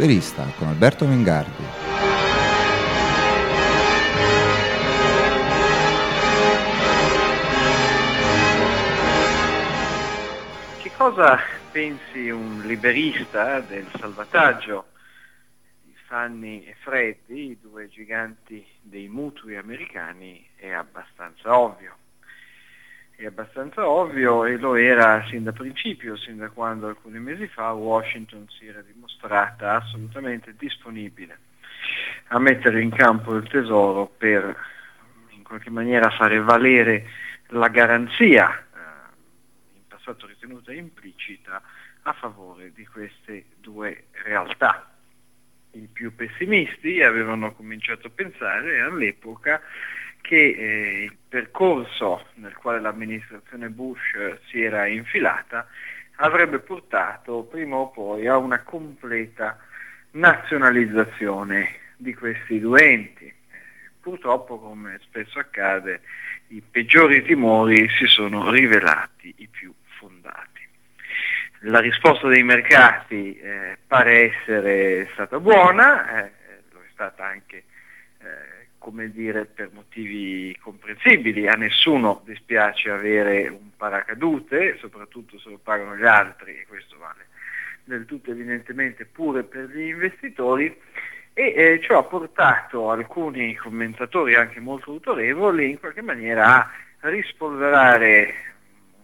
Liberista con Alberto Mengardi. Che cosa pensi un liberista del salvataggio di Fanny e Freddy, due giganti dei mutui americani, è abbastanza ovvio è abbastanza ovvio e lo era sin da principio, sin da quando alcuni mesi fa Washington si era dimostrata assolutamente disponibile a mettere in campo il tesoro per in qualche maniera fare valere la garanzia, eh, in passato ritenuta implicita, a favore di queste due realtà. I più pessimisti avevano cominciato a pensare all'epoca che eh, il percorso nel quale l'amministrazione Bush si era infilata avrebbe portato prima o poi a una completa nazionalizzazione di questi due enti. Purtroppo, come spesso accade, i peggiori timori si sono rivelati i più fondati. La risposta dei mercati eh, pare essere stata buona, eh, lo è stata anche eh, come dire, per motivi comprensibili. A nessuno dispiace avere un paracadute, soprattutto se lo pagano gli altri, e questo vale del tutto evidentemente pure per gli investitori, e eh, ciò ha portato alcuni commentatori anche molto autorevoli in qualche maniera a rispolverare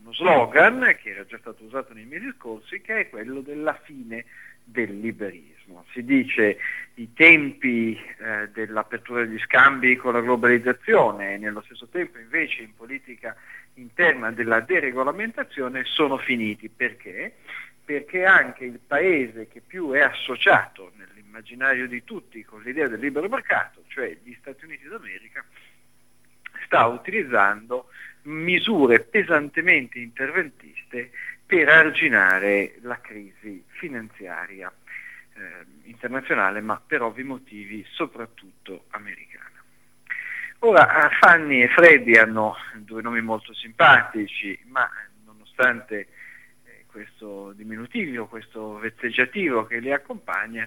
uno slogan che era già stato usato nei mesi scorsi, che è quello della fine del liberismo. Si dice i tempi eh, dell'apertura degli scambi con la globalizzazione e nello stesso tempo invece in politica interna della deregolamentazione sono finiti. Perché? Perché anche il paese che più è associato nell'immaginario di tutti con l'idea del libero mercato, cioè gli Stati Uniti d'America, sta utilizzando misure pesantemente interventiste per arginare la crisi finanziaria eh, internazionale, ma per ovvi motivi soprattutto americana. Ora, Fanny e Freddy hanno due nomi molto simpatici, ma nonostante eh, questo diminutivo, questo vezzeggiativo che li accompagna,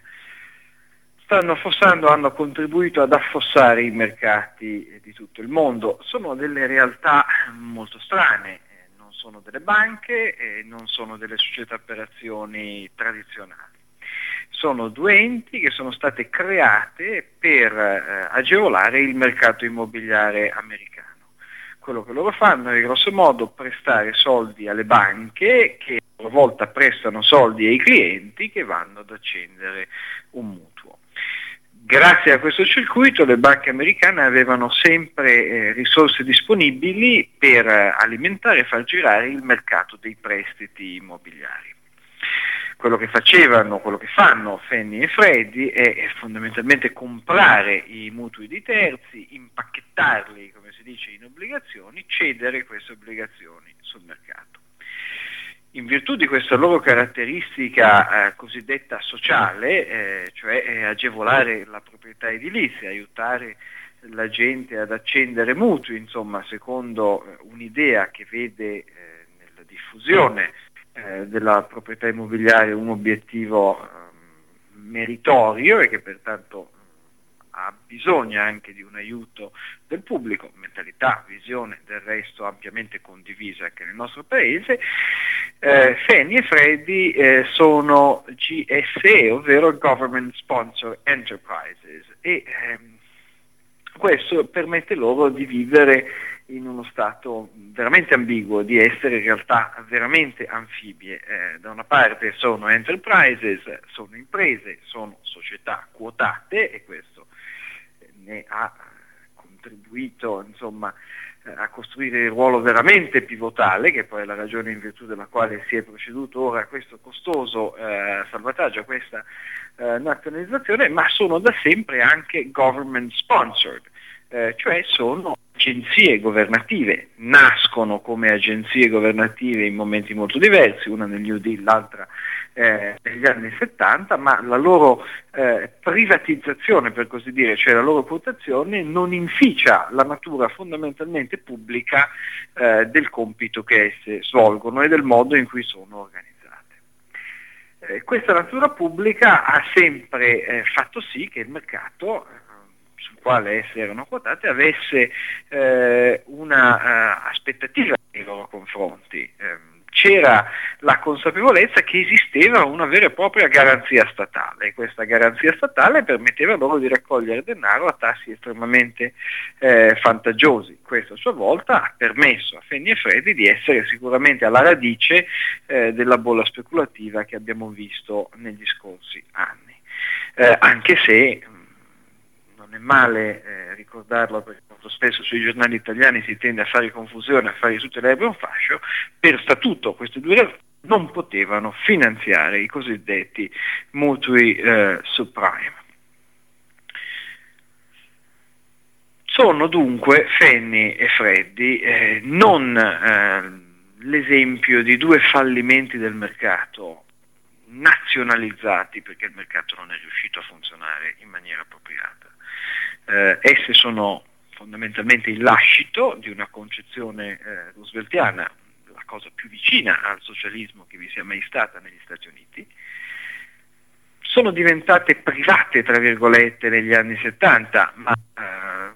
stanno affossando, hanno contribuito ad affossare i mercati di tutto il mondo. Sono delle realtà molto strane, sono delle banche e non sono delle società per azioni tradizionali. Sono due enti che sono state create per eh, agevolare il mercato immobiliare americano. Quello che loro fanno è grosso modo prestare soldi alle banche che a loro volta prestano soldi ai clienti che vanno ad accendere un mutuo. Grazie a questo circuito le banche americane avevano sempre eh, risorse disponibili per eh, alimentare e far girare il mercato dei prestiti immobiliari. Quello che facevano, quello che fanno Fanny e Freddy è, è fondamentalmente comprare i mutui di terzi, impacchettarli, come si dice, in obbligazioni, cedere queste obbligazioni sul mercato. In virtù di questa loro caratteristica eh, cosiddetta sociale, eh, cioè eh, agevolare la proprietà edilizia, aiutare la gente ad accendere mutui, insomma, secondo eh, un'idea che vede eh, nella diffusione della proprietà immobiliare un obiettivo ehm, meritorio e che pertanto ha bisogno anche di un aiuto del pubblico, mentalità, visione del resto ampiamente condivisa anche nel nostro paese. Eh, Fanny e Freddy eh, sono GSE, ovvero Government Sponsor Enterprises e ehm, questo permette loro di vivere in uno stato veramente ambiguo, di essere in realtà veramente anfibie. Eh, da una parte sono enterprises, sono imprese, sono società quotate e questo ne ha contribuito insomma, eh, a costruire il ruolo veramente pivotale, che poi è la ragione in virtù della quale si è proceduto ora a questo costoso eh, salvataggio, a questa eh, nazionalizzazione, ma sono da sempre anche government sponsored, eh, cioè sono agenzie governative, nascono come agenzie governative in momenti molto diversi, una nel New Deal, l'altra eh, negli anni 70, ma la loro eh, privatizzazione, per così dire, cioè la loro quotazione, non inficia la natura fondamentalmente pubblica eh, del compito che esse svolgono e del modo in cui sono organizzate. Eh, Eh, questa natura pubblica ha sempre eh, fatto sì che il mercato sul quale esse erano quotate avesse eh, una uh, aspettativa nei loro confronti. Eh, c'era la consapevolezza che esisteva una vera e propria garanzia statale e questa garanzia statale permetteva loro di raccogliere denaro a tassi estremamente eh, vantaggiosi. Questo a sua volta ha permesso a Fenni e Freddi di essere sicuramente alla radice eh, della bolla speculativa che abbiamo visto negli scorsi anni. Eh, anche se non è male eh, ricordarlo perché molto spesso sui giornali italiani si tende a fare confusione, a fare tutte le erbe un fascio, per statuto queste due realtà non potevano finanziare i cosiddetti mutui eh, subprime. Sono dunque Fenni e Freddi eh, non eh, l'esempio di due fallimenti del mercato nazionalizzati perché il mercato non è riuscito a funzionare in maniera appropriata. Eh, esse sono fondamentalmente il lascito di una concezione eh, rooseveltiana, la cosa più vicina al socialismo che vi sia mai stata negli Stati Uniti, sono diventate private, tra virgolette, negli anni 70, ma eh,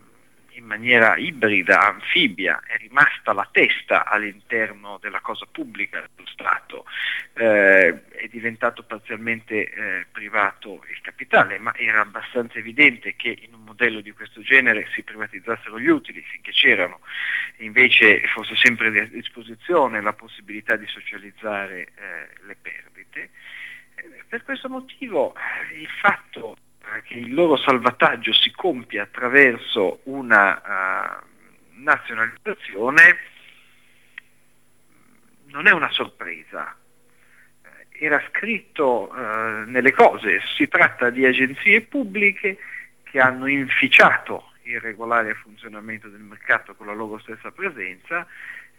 in maniera ibrida, anfibia, è rimasta la testa all'interno della cosa pubblica dello Stato, eh, è diventato parzialmente eh, privato il capitale, ma era abbastanza evidente che in un modello di questo genere si privatizzassero gli utili finché c'erano, invece fosse sempre a disposizione la possibilità di socializzare eh, le perdite. Eh, per questo motivo eh, il fatto che il loro salvataggio si compie attraverso una uh, nazionalizzazione non è una sorpresa, eh, era scritto uh, nelle cose, si tratta di agenzie pubbliche che hanno inficiato il regolare funzionamento del mercato con la loro stessa presenza,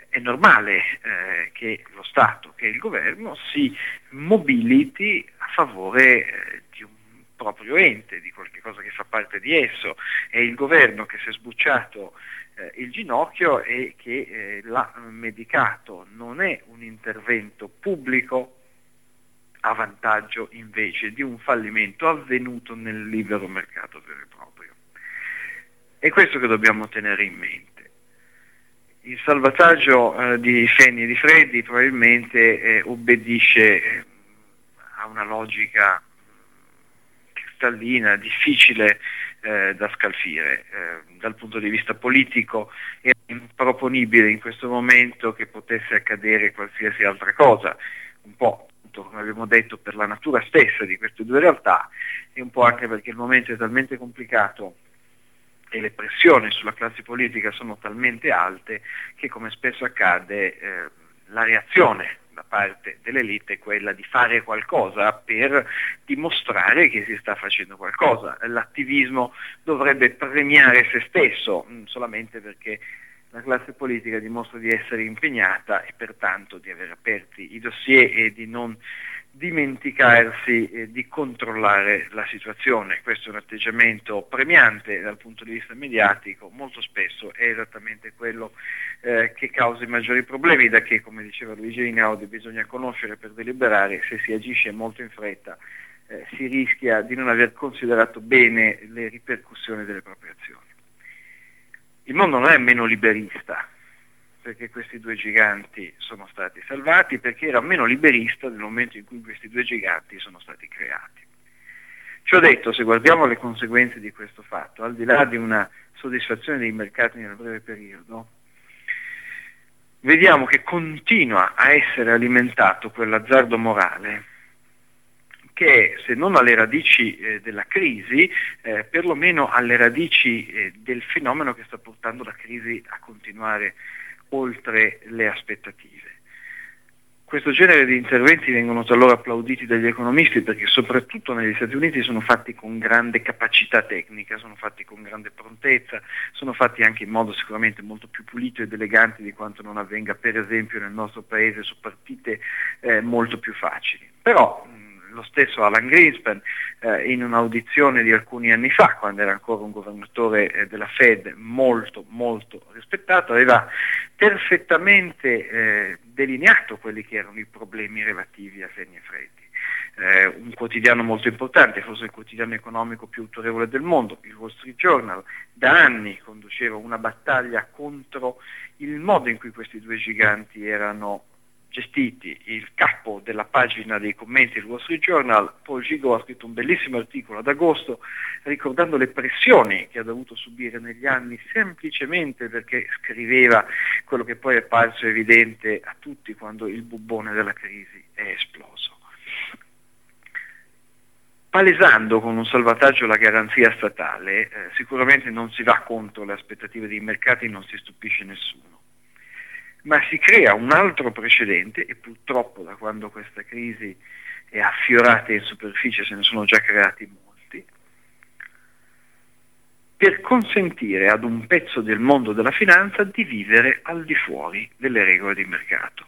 è normale eh, che lo Stato, che il governo si mobiliti a favore eh, di un proprio ente, di qualche cosa che fa parte di esso, è il governo che si è sbucciato eh, il ginocchio e che eh, l'ha medicato, non è un intervento pubblico a vantaggio invece di un fallimento avvenuto nel libero mercato vero e proprio. È questo che dobbiamo tenere in mente. Il salvataggio eh, di Fenni e di Freddi probabilmente eh, obbedisce eh, a una logica cristallina, difficile eh, da scalfire. Eh, dal punto di vista politico è improponibile in questo momento che potesse accadere qualsiasi altra cosa, un po' come abbiamo detto per la natura stessa di queste due realtà e un po' anche perché il momento è talmente complicato e le pressioni sulla classe politica sono talmente alte che come spesso accade eh, la reazione da parte dell'elite è quella di fare qualcosa per dimostrare che si sta facendo qualcosa. L'attivismo dovrebbe premiare se stesso, mm, solamente perché la classe politica dimostra di essere impegnata e pertanto di aver aperti i dossier e di non dimenticarsi eh, di controllare la situazione. Questo è un atteggiamento premiante dal punto di vista mediatico, molto spesso è esattamente quello eh, che causa i maggiori problemi, da che, come diceva Luigi Rinaldi, bisogna conoscere per deliberare, se si agisce molto in fretta eh, si rischia di non aver considerato bene le ripercussioni delle proprie azioni. Il mondo non è meno liberista, perché questi due giganti sono stati salvati, perché era meno liberista nel momento in cui questi due giganti sono stati creati. Ciò detto, se guardiamo le conseguenze di questo fatto, al di là di una soddisfazione dei mercati nel breve periodo, vediamo che continua a essere alimentato quell'azzardo morale che se non alle radici eh, della crisi, eh, perlomeno alle radici eh, del fenomeno che sta portando la crisi a continuare oltre le aspettative. Questo genere di interventi vengono talora applauditi dagli economisti perché soprattutto negli Stati Uniti sono fatti con grande capacità tecnica, sono fatti con grande prontezza, sono fatti anche in modo sicuramente molto più pulito ed elegante di quanto non avvenga per esempio nel nostro paese su partite eh, molto più facili. Però lo stesso Alan Greenspan eh, in un'audizione di alcuni anni fa, quando era ancora un governatore eh, della Fed molto molto rispettato, aveva perfettamente eh, delineato quelli che erano i problemi relativi a Fannie e Freddy. eh, un quotidiano molto importante, forse il quotidiano economico più autorevole del mondo, il Wall Street Journal, da anni conduceva una battaglia contro il modo in cui questi due giganti erano gestiti. Il capo della pagina dei commenti del Wall Street Journal, Paul Gigot, ha scritto un bellissimo articolo ad agosto ricordando le pressioni che ha dovuto subire negli anni semplicemente perché scriveva quello che poi è parso evidente a tutti quando il bubbone della crisi è esploso. Palesando con un salvataggio la garanzia statale, eh, sicuramente non si va contro le aspettative dei mercati, non si stupisce nessuno ma si crea un altro precedente e purtroppo da quando questa crisi è affiorata in superficie se ne sono già creati molti, per consentire ad un pezzo del mondo della finanza di vivere al di fuori delle regole di mercato.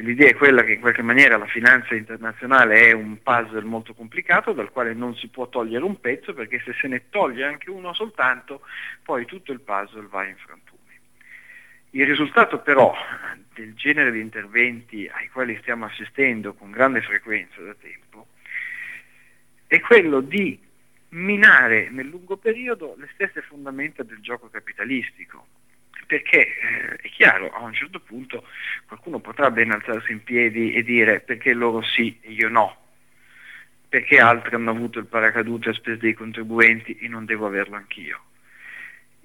L'idea è quella che in qualche maniera la finanza internazionale è un puzzle molto complicato dal quale non si può togliere un pezzo perché se se ne toglie anche uno soltanto poi tutto il puzzle va in frantumi. Il risultato però del genere di interventi ai quali stiamo assistendo con grande frequenza da tempo è quello di minare nel lungo periodo le stesse fondamenta del gioco capitalistico. Perché eh, è chiaro, a un certo punto qualcuno potrà ben alzarsi in piedi e dire perché loro sì e io no, perché altri hanno avuto il paracadute a spese dei contribuenti e non devo averlo anch'io.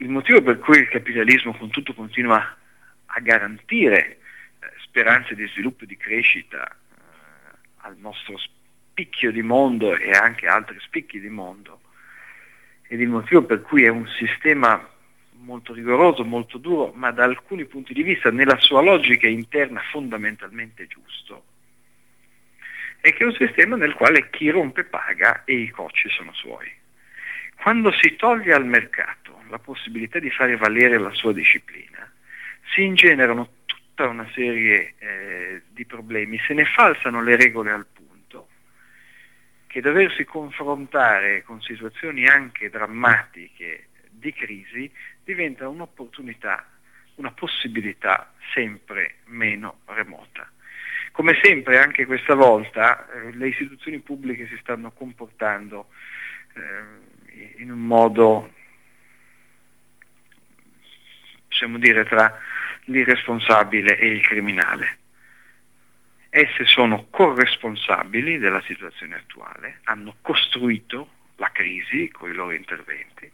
Il motivo per cui il capitalismo con tutto continua a garantire eh, speranze di sviluppo e di crescita eh, al nostro spicchio di mondo e anche altri spicchi di mondo, ed il motivo per cui è un sistema molto rigoroso, molto duro, ma da alcuni punti di vista nella sua logica interna fondamentalmente giusto, è che è un sistema nel quale chi rompe paga e i cocci sono suoi. Quando si toglie al mercato la possibilità di fare valere la sua disciplina, si ingenerano tutta una serie eh, di problemi, se ne falsano le regole al punto che doversi confrontare con situazioni anche drammatiche di crisi diventa un'opportunità, una possibilità sempre meno remota. Come sempre anche questa volta eh, le istituzioni pubbliche si stanno comportando eh, in un modo, possiamo dire, tra l'irresponsabile e il criminale. Esse sono corresponsabili della situazione attuale, hanno costruito la crisi con i loro interventi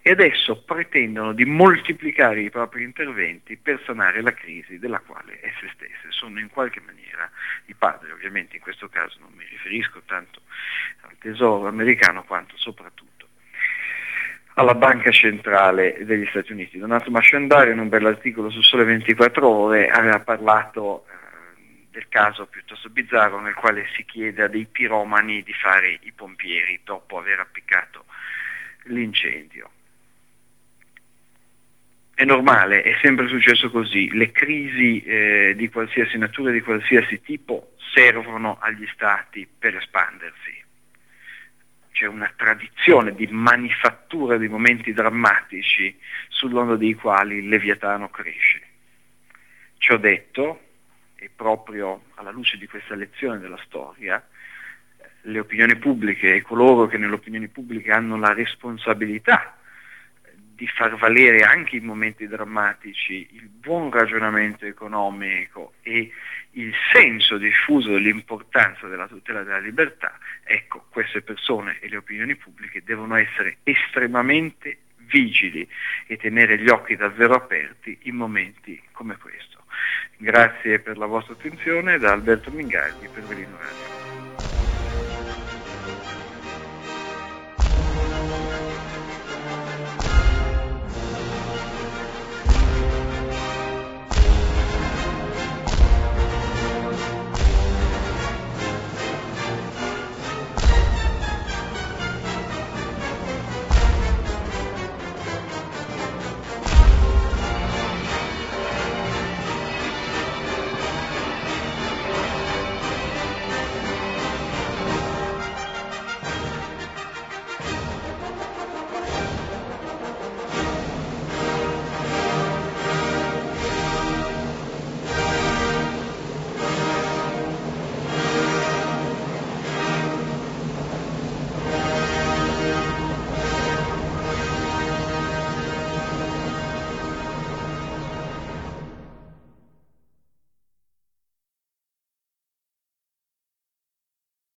e adesso pretendono di moltiplicare i propri interventi per sanare la crisi della quale esse stesse sono in qualche maniera i padri. Ovviamente in questo caso non mi riferisco tanto al tesoro americano quanto soprattutto alla Banca Centrale degli Stati Uniti. Donato Masciandari in un bell'articolo su Sole 24 Ore aveva parlato eh, del caso piuttosto bizzarro nel quale si chiede a dei piromani di fare i pompieri dopo aver appiccato l'incendio. È normale, è sempre successo così, le crisi eh, di qualsiasi natura di qualsiasi tipo servono agli stati per espandersi. C'è una tradizione di manifattura di momenti drammatici sull'onda dei quali Leviatano cresce. Ciò detto, e proprio alla luce di questa lezione della storia, le opinioni pubbliche e coloro che nell'opinione pubblica hanno la responsabilità di far valere anche in momenti drammatici il buon ragionamento economico e il senso diffuso dell'importanza della tutela della libertà, ecco, queste persone e le opinioni pubbliche devono essere estremamente vigili e tenere gli occhi davvero aperti in momenti come questo. Grazie per la vostra attenzione da Alberto Mingardi per Velino Radio.